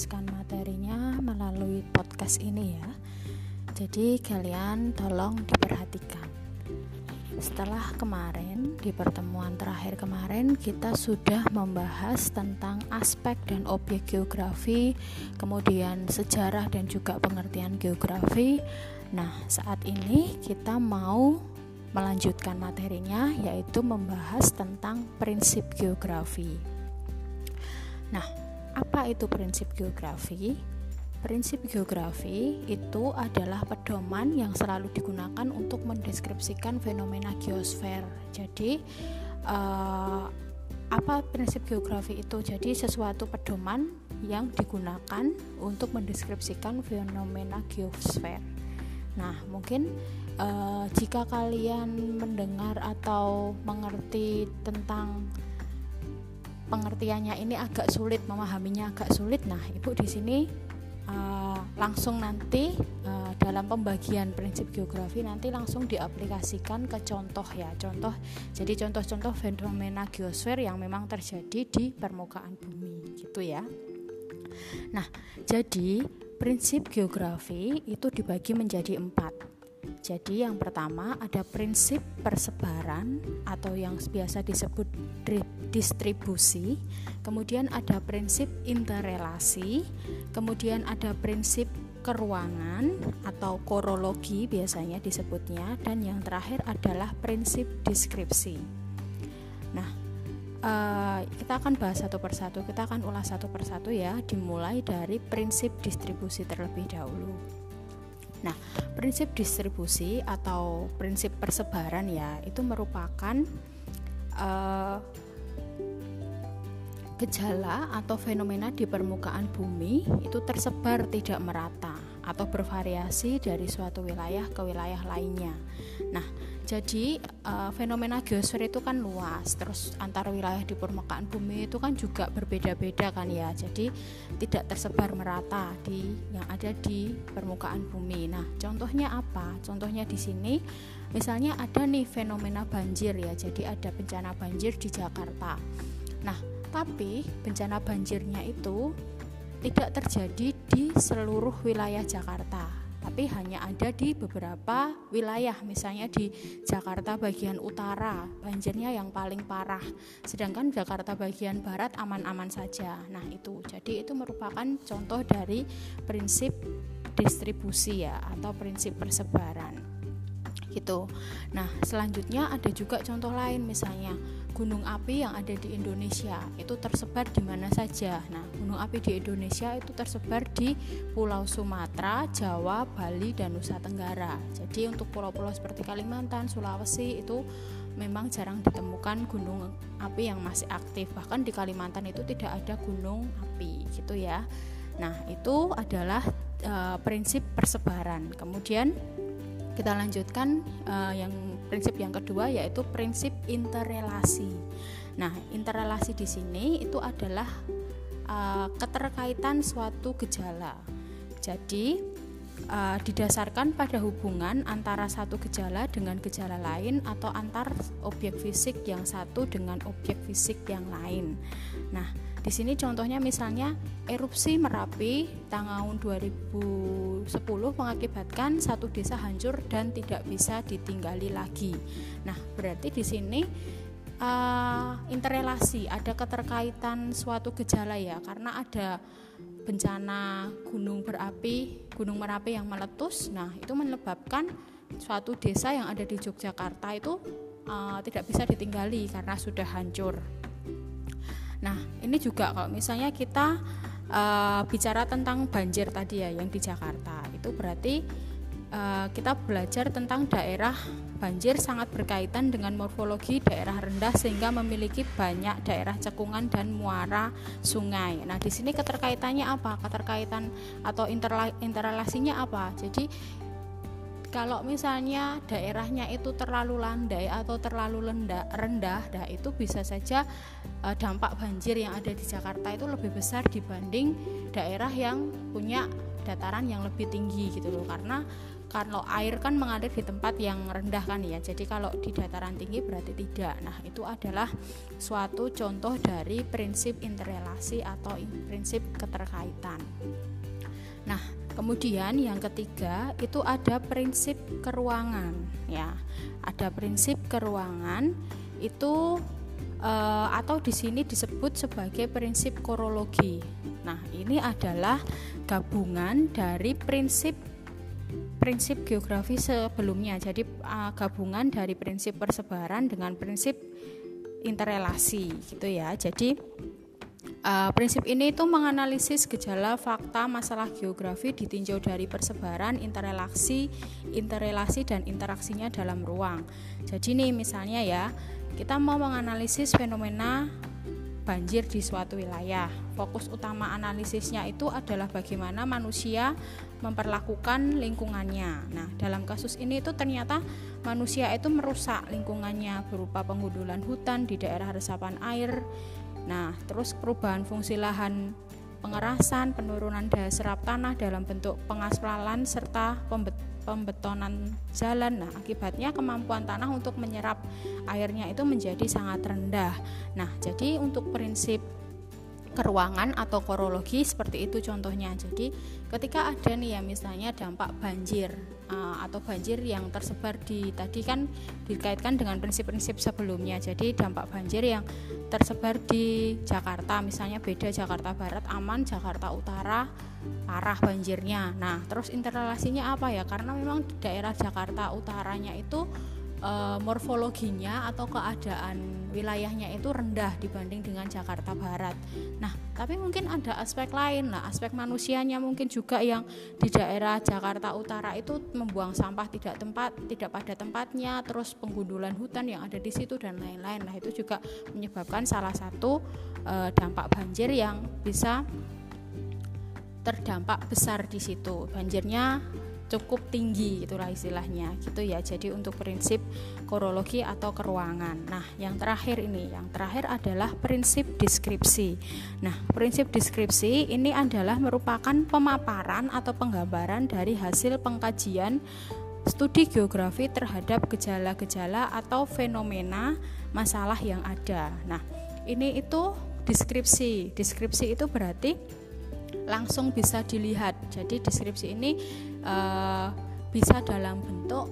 menjelaskan materinya melalui podcast ini ya. Jadi kalian tolong diperhatikan. Setelah kemarin di pertemuan terakhir kemarin kita sudah membahas tentang aspek dan objek geografi, kemudian sejarah dan juga pengertian geografi. Nah, saat ini kita mau melanjutkan materinya yaitu membahas tentang prinsip geografi. Nah, apa itu prinsip geografi? Prinsip geografi itu adalah pedoman yang selalu digunakan untuk mendeskripsikan fenomena geosfer. Jadi, uh, apa prinsip geografi itu? Jadi, sesuatu pedoman yang digunakan untuk mendeskripsikan fenomena geosfer. Nah, mungkin uh, jika kalian mendengar atau mengerti tentang pengertiannya ini agak sulit memahaminya agak sulit. Nah ibu di sini uh, langsung nanti uh, dalam pembagian prinsip geografi nanti langsung diaplikasikan ke contoh ya. Contoh jadi contoh-contoh fenomena geosfer yang memang terjadi di permukaan bumi gitu ya. Nah jadi prinsip geografi itu dibagi menjadi empat jadi yang pertama ada prinsip persebaran atau yang biasa disebut distribusi, kemudian ada prinsip interrelasi, kemudian ada prinsip keruangan atau korologi biasanya disebutnya dan yang terakhir adalah prinsip deskripsi. Nah, uh, kita akan bahas satu persatu, kita akan ulas satu persatu ya, dimulai dari prinsip distribusi terlebih dahulu. Nah, prinsip distribusi atau prinsip persebaran ya itu merupakan uh, gejala atau fenomena di permukaan bumi itu tersebar tidak merata atau bervariasi dari suatu wilayah ke wilayah lainnya. Nah, jadi uh, fenomena geosfer itu kan luas, terus antar wilayah di permukaan bumi itu kan juga berbeda-beda kan ya. Jadi tidak tersebar merata di yang ada di permukaan bumi. Nah, contohnya apa? Contohnya di sini misalnya ada nih fenomena banjir ya. Jadi ada bencana banjir di Jakarta. Nah, tapi bencana banjirnya itu tidak terjadi di seluruh wilayah Jakarta tapi hanya ada di beberapa wilayah misalnya di Jakarta bagian utara banjirnya yang paling parah. Sedangkan Jakarta bagian barat aman-aman saja. Nah itu. Jadi itu merupakan contoh dari prinsip distribusi ya atau prinsip persebaran. Gitu. Nah selanjutnya ada juga contoh lain misalnya gunung api yang ada di Indonesia itu tersebar di mana saja. Nah, gunung api di Indonesia itu tersebar di Pulau Sumatera, Jawa, Bali, dan Nusa Tenggara. Jadi untuk pulau-pulau seperti Kalimantan, Sulawesi itu memang jarang ditemukan gunung api yang masih aktif. Bahkan di Kalimantan itu tidak ada gunung api, gitu ya. Nah, itu adalah uh, prinsip persebaran. Kemudian kita lanjutkan uh, yang prinsip yang kedua yaitu prinsip interrelasi. Nah, interrelasi di sini itu adalah uh, keterkaitan suatu gejala. Jadi, uh, didasarkan pada hubungan antara satu gejala dengan gejala lain atau antar objek fisik yang satu dengan objek fisik yang lain. Nah, di sini contohnya misalnya erupsi Merapi tahun 2010 mengakibatkan satu desa hancur dan tidak bisa ditinggali lagi. Nah, berarti di sini uh, interrelasi, ada keterkaitan suatu gejala ya, karena ada bencana gunung berapi, gunung Merapi yang meletus. Nah, itu menyebabkan suatu desa yang ada di Yogyakarta itu uh, tidak bisa ditinggali karena sudah hancur. Nah, ini juga kalau misalnya kita uh, bicara tentang banjir tadi ya yang di Jakarta, itu berarti uh, kita belajar tentang daerah banjir sangat berkaitan dengan morfologi daerah rendah sehingga memiliki banyak daerah cekungan dan muara sungai. Nah, di sini keterkaitannya apa? Keterkaitan atau interrelasinya apa? Jadi kalau misalnya daerahnya itu terlalu landai atau terlalu rendah, rendah nah itu bisa saja uh, dampak banjir yang ada di Jakarta itu lebih besar dibanding daerah yang punya dataran yang lebih tinggi gitu loh karena kalau air kan mengalir di tempat yang rendah kan ya. Jadi kalau di dataran tinggi berarti tidak. Nah itu adalah suatu contoh dari prinsip interrelasi atau prinsip keterkaitan. Nah kemudian yang ketiga itu ada prinsip keruangan ya. Ada prinsip keruangan itu uh, atau di sini disebut sebagai prinsip korologi. Nah, ini adalah gabungan dari prinsip prinsip geografi sebelumnya. Jadi uh, gabungan dari prinsip persebaran dengan prinsip interrelasi gitu ya. Jadi uh, prinsip ini itu menganalisis gejala fakta masalah geografi ditinjau dari persebaran, interrelasi, interrelasi dan interaksinya dalam ruang. Jadi nih misalnya ya, kita mau menganalisis fenomena banjir di suatu wilayah. Fokus utama analisisnya itu adalah bagaimana manusia memperlakukan lingkungannya. Nah, dalam kasus ini itu ternyata manusia itu merusak lingkungannya berupa penggundulan hutan di daerah resapan air. Nah, terus perubahan fungsi lahan pengerasan, penurunan daya serap tanah dalam bentuk pengaspalan serta pembetonan jalan. Nah, akibatnya kemampuan tanah untuk menyerap airnya itu menjadi sangat rendah. Nah, jadi untuk prinsip keruangan atau korologi seperti itu contohnya. Jadi, ketika ada nih ya misalnya dampak banjir uh, atau banjir yang tersebar di tadi kan dikaitkan dengan prinsip-prinsip sebelumnya. Jadi, dampak banjir yang tersebar di Jakarta misalnya beda Jakarta Barat aman, Jakarta Utara parah banjirnya. Nah, terus interrelasinya apa ya? Karena memang di daerah Jakarta Utaranya itu e, morfologinya atau keadaan wilayahnya itu rendah dibanding dengan Jakarta Barat. Nah, tapi mungkin ada aspek lain lah, aspek manusianya mungkin juga yang di daerah Jakarta Utara itu membuang sampah tidak tempat, tidak pada tempatnya, terus penggundulan hutan yang ada di situ dan lain-lain. Nah, itu juga menyebabkan salah satu e, dampak banjir yang bisa terdampak besar di situ. Banjirnya cukup tinggi itulah istilahnya gitu ya. Jadi untuk prinsip korologi atau keruangan. Nah yang terakhir ini yang terakhir adalah prinsip deskripsi. Nah prinsip deskripsi ini adalah merupakan pemaparan atau penggambaran dari hasil pengkajian studi geografi terhadap gejala-gejala atau fenomena masalah yang ada. Nah ini itu deskripsi. Deskripsi itu berarti langsung bisa dilihat. Jadi deskripsi ini uh, bisa dalam bentuk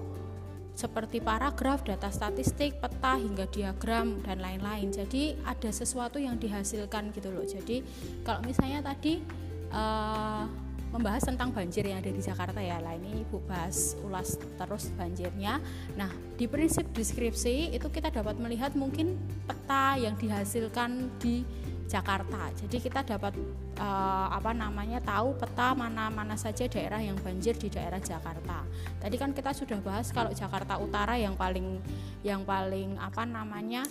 seperti paragraf, data statistik, peta hingga diagram dan lain-lain. Jadi ada sesuatu yang dihasilkan gitu loh. Jadi kalau misalnya tadi uh, membahas tentang banjir yang ada di Jakarta ya lah ini ibu bahas ulas terus banjirnya nah di prinsip deskripsi itu kita dapat melihat mungkin peta yang dihasilkan di Jakarta. Jadi kita dapat uh, apa namanya tahu peta mana-mana saja daerah yang banjir di daerah Jakarta. Tadi kan kita sudah bahas kalau Jakarta Utara yang paling yang paling apa namanya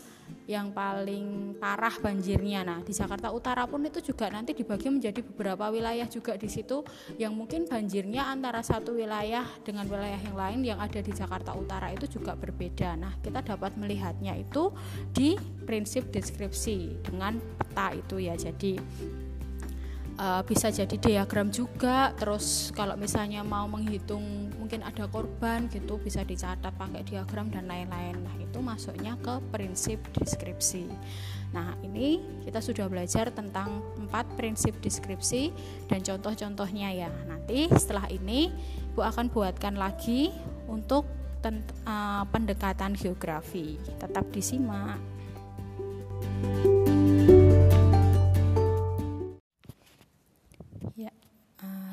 yang paling parah banjirnya. Nah, di Jakarta Utara pun itu juga nanti dibagi menjadi beberapa wilayah juga di situ yang mungkin banjirnya antara satu wilayah dengan wilayah yang lain yang ada di Jakarta Utara itu juga berbeda. Nah, kita dapat melihatnya itu di prinsip deskripsi dengan peta itu ya. Jadi uh, bisa jadi diagram juga terus kalau misalnya mau menghitung mungkin ada korban gitu bisa dicatat pakai diagram dan lain-lain. Nah itu masuknya ke prinsip deskripsi. Nah ini kita sudah belajar tentang empat prinsip deskripsi dan contoh-contohnya ya. Nanti setelah ini Bu akan buatkan lagi untuk uh, pendekatan geografi. Tetap disimak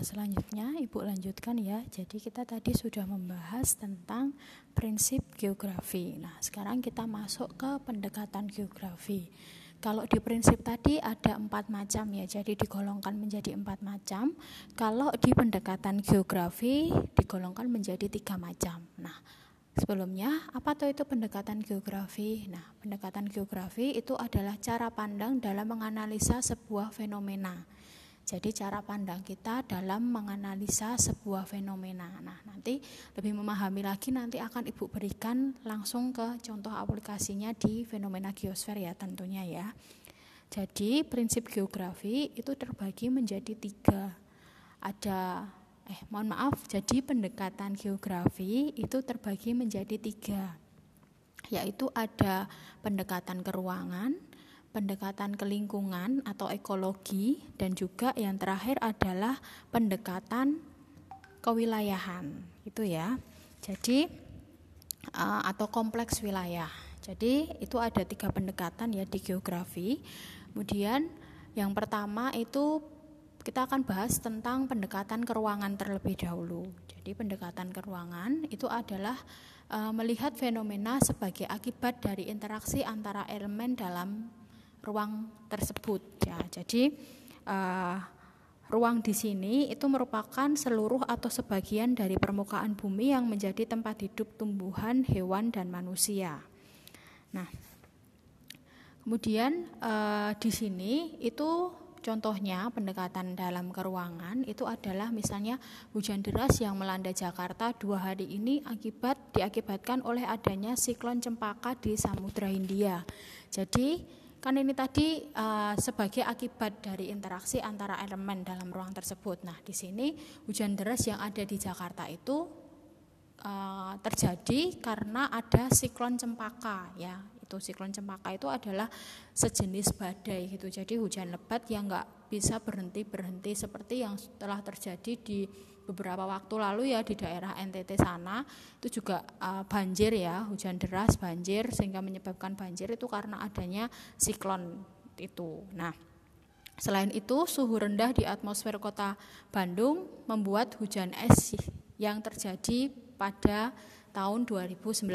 selanjutnya Ibu lanjutkan ya. Jadi kita tadi sudah membahas tentang prinsip geografi. Nah, sekarang kita masuk ke pendekatan geografi. Kalau di prinsip tadi ada empat macam ya, jadi digolongkan menjadi empat macam. Kalau di pendekatan geografi digolongkan menjadi tiga macam. Nah, sebelumnya apa tuh itu pendekatan geografi? Nah, pendekatan geografi itu adalah cara pandang dalam menganalisa sebuah fenomena. Jadi cara pandang kita dalam menganalisa sebuah fenomena. Nah, nanti lebih memahami lagi nanti akan Ibu berikan langsung ke contoh aplikasinya di fenomena geosfer ya tentunya ya. Jadi prinsip geografi itu terbagi menjadi tiga. Ada eh mohon maaf jadi pendekatan geografi itu terbagi menjadi tiga yaitu ada pendekatan keruangan, pendekatan ke lingkungan atau ekologi dan juga yang terakhir adalah pendekatan kewilayahan itu ya. Jadi uh, atau kompleks wilayah. Jadi itu ada tiga pendekatan ya di geografi. Kemudian yang pertama itu kita akan bahas tentang pendekatan keruangan terlebih dahulu. Jadi pendekatan keruangan itu adalah uh, melihat fenomena sebagai akibat dari interaksi antara elemen dalam ruang tersebut ya jadi uh, Ruang di sini itu merupakan seluruh atau sebagian dari permukaan bumi yang menjadi tempat hidup tumbuhan, hewan, dan manusia. Nah, kemudian eh, di sini itu contohnya pendekatan dalam keruangan itu adalah misalnya hujan deras yang melanda Jakarta dua hari ini akibat diakibatkan oleh adanya siklon cempaka di Samudra Hindia. Jadi Kan ini tadi uh, sebagai akibat dari interaksi antara elemen dalam ruang tersebut. Nah, di sini hujan deras yang ada di Jakarta itu uh, terjadi karena ada siklon cempaka ya. Itu siklon cempaka itu adalah sejenis badai gitu. Jadi hujan lebat yang nggak bisa berhenti berhenti seperti yang telah terjadi di beberapa waktu lalu ya di daerah NTT sana itu juga uh, banjir ya hujan deras banjir sehingga menyebabkan banjir itu karena adanya siklon itu. Nah, selain itu suhu rendah di atmosfer kota Bandung membuat hujan es yang terjadi pada tahun 2019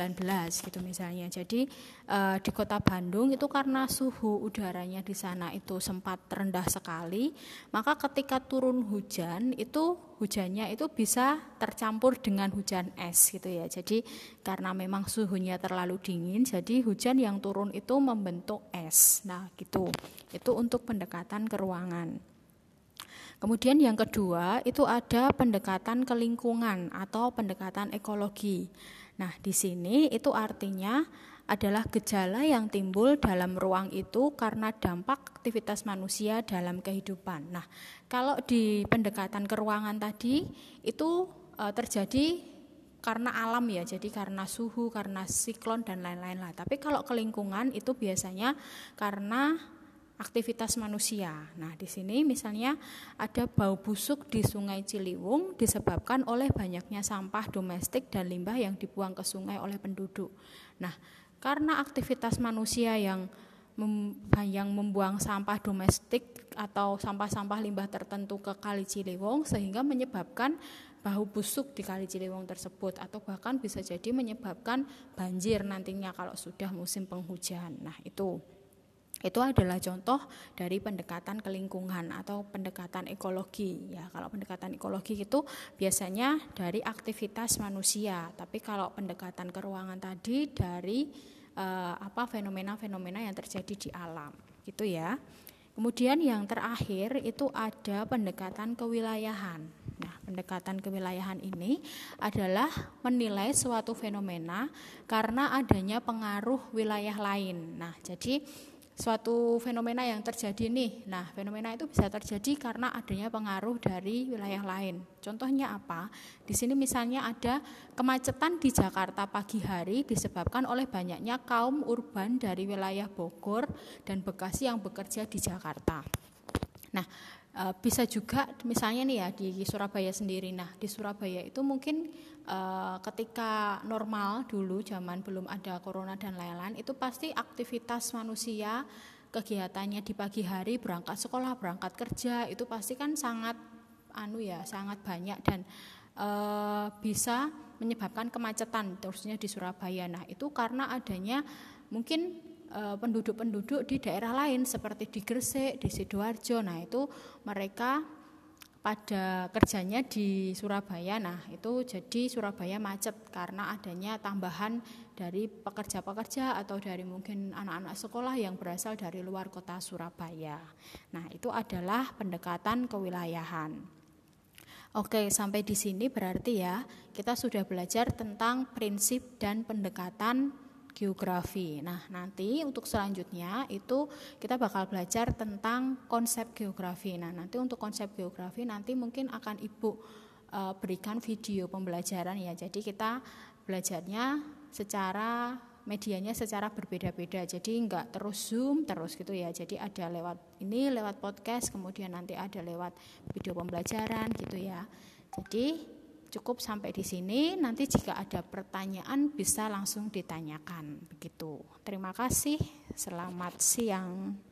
gitu misalnya. Jadi uh, di kota Bandung itu karena suhu udaranya di sana itu sempat rendah sekali, maka ketika turun hujan itu hujannya itu bisa tercampur dengan hujan es gitu ya. Jadi karena memang suhunya terlalu dingin, jadi hujan yang turun itu membentuk es. Nah, gitu. Itu untuk pendekatan ke ruangan. Kemudian yang kedua itu ada pendekatan ke lingkungan atau pendekatan ekologi. Nah, di sini itu artinya adalah gejala yang timbul dalam ruang itu karena dampak aktivitas manusia dalam kehidupan. Nah, kalau di pendekatan ke ruangan tadi itu e, terjadi karena alam ya, jadi karena suhu, karena siklon dan lain-lain lah. Tapi kalau ke lingkungan itu biasanya karena aktivitas manusia. Nah, di sini misalnya ada bau busuk di Sungai Ciliwung disebabkan oleh banyaknya sampah domestik dan limbah yang dibuang ke sungai oleh penduduk. Nah, karena aktivitas manusia yang yang membuang sampah domestik atau sampah-sampah limbah tertentu ke Kali Ciliwung sehingga menyebabkan bau busuk di Kali Ciliwung tersebut atau bahkan bisa jadi menyebabkan banjir nantinya kalau sudah musim penghujan. Nah, itu itu adalah contoh dari pendekatan ke lingkungan atau pendekatan ekologi ya. Kalau pendekatan ekologi itu biasanya dari aktivitas manusia tapi kalau pendekatan ke ruangan tadi dari eh, apa fenomena-fenomena yang terjadi di alam gitu ya. Kemudian yang terakhir itu ada pendekatan kewilayahan. Nah pendekatan kewilayahan ini adalah menilai suatu fenomena karena adanya pengaruh wilayah lain. Nah jadi suatu fenomena yang terjadi nih. Nah, fenomena itu bisa terjadi karena adanya pengaruh dari wilayah lain. Contohnya apa? Di sini misalnya ada kemacetan di Jakarta pagi hari disebabkan oleh banyaknya kaum urban dari wilayah Bogor dan Bekasi yang bekerja di Jakarta. Nah, e, bisa juga misalnya nih ya di Surabaya sendiri. Nah, di Surabaya itu mungkin Eh, ketika normal dulu zaman belum ada corona dan lain-lain itu pasti aktivitas manusia kegiatannya di pagi hari berangkat sekolah berangkat kerja itu pasti kan sangat anu ya sangat banyak dan e, bisa menyebabkan kemacetan terusnya di Surabaya nah itu karena adanya mungkin eh, penduduk-penduduk di daerah lain seperti di Gresik di sidoarjo nah itu mereka pada kerjanya di Surabaya. Nah, itu jadi Surabaya macet karena adanya tambahan dari pekerja-pekerja atau dari mungkin anak-anak sekolah yang berasal dari luar kota Surabaya. Nah, itu adalah pendekatan kewilayahan. Oke, sampai di sini berarti ya kita sudah belajar tentang prinsip dan pendekatan geografi. Nah, nanti untuk selanjutnya itu kita bakal belajar tentang konsep geografi. Nah, nanti untuk konsep geografi nanti mungkin akan Ibu uh, berikan video pembelajaran ya. Jadi kita belajarnya secara medianya secara berbeda-beda. Jadi enggak terus Zoom terus gitu ya. Jadi ada lewat ini lewat podcast, kemudian nanti ada lewat video pembelajaran gitu ya. Jadi cukup sampai di sini. Nanti jika ada pertanyaan bisa langsung ditanyakan begitu. Terima kasih. Selamat siang.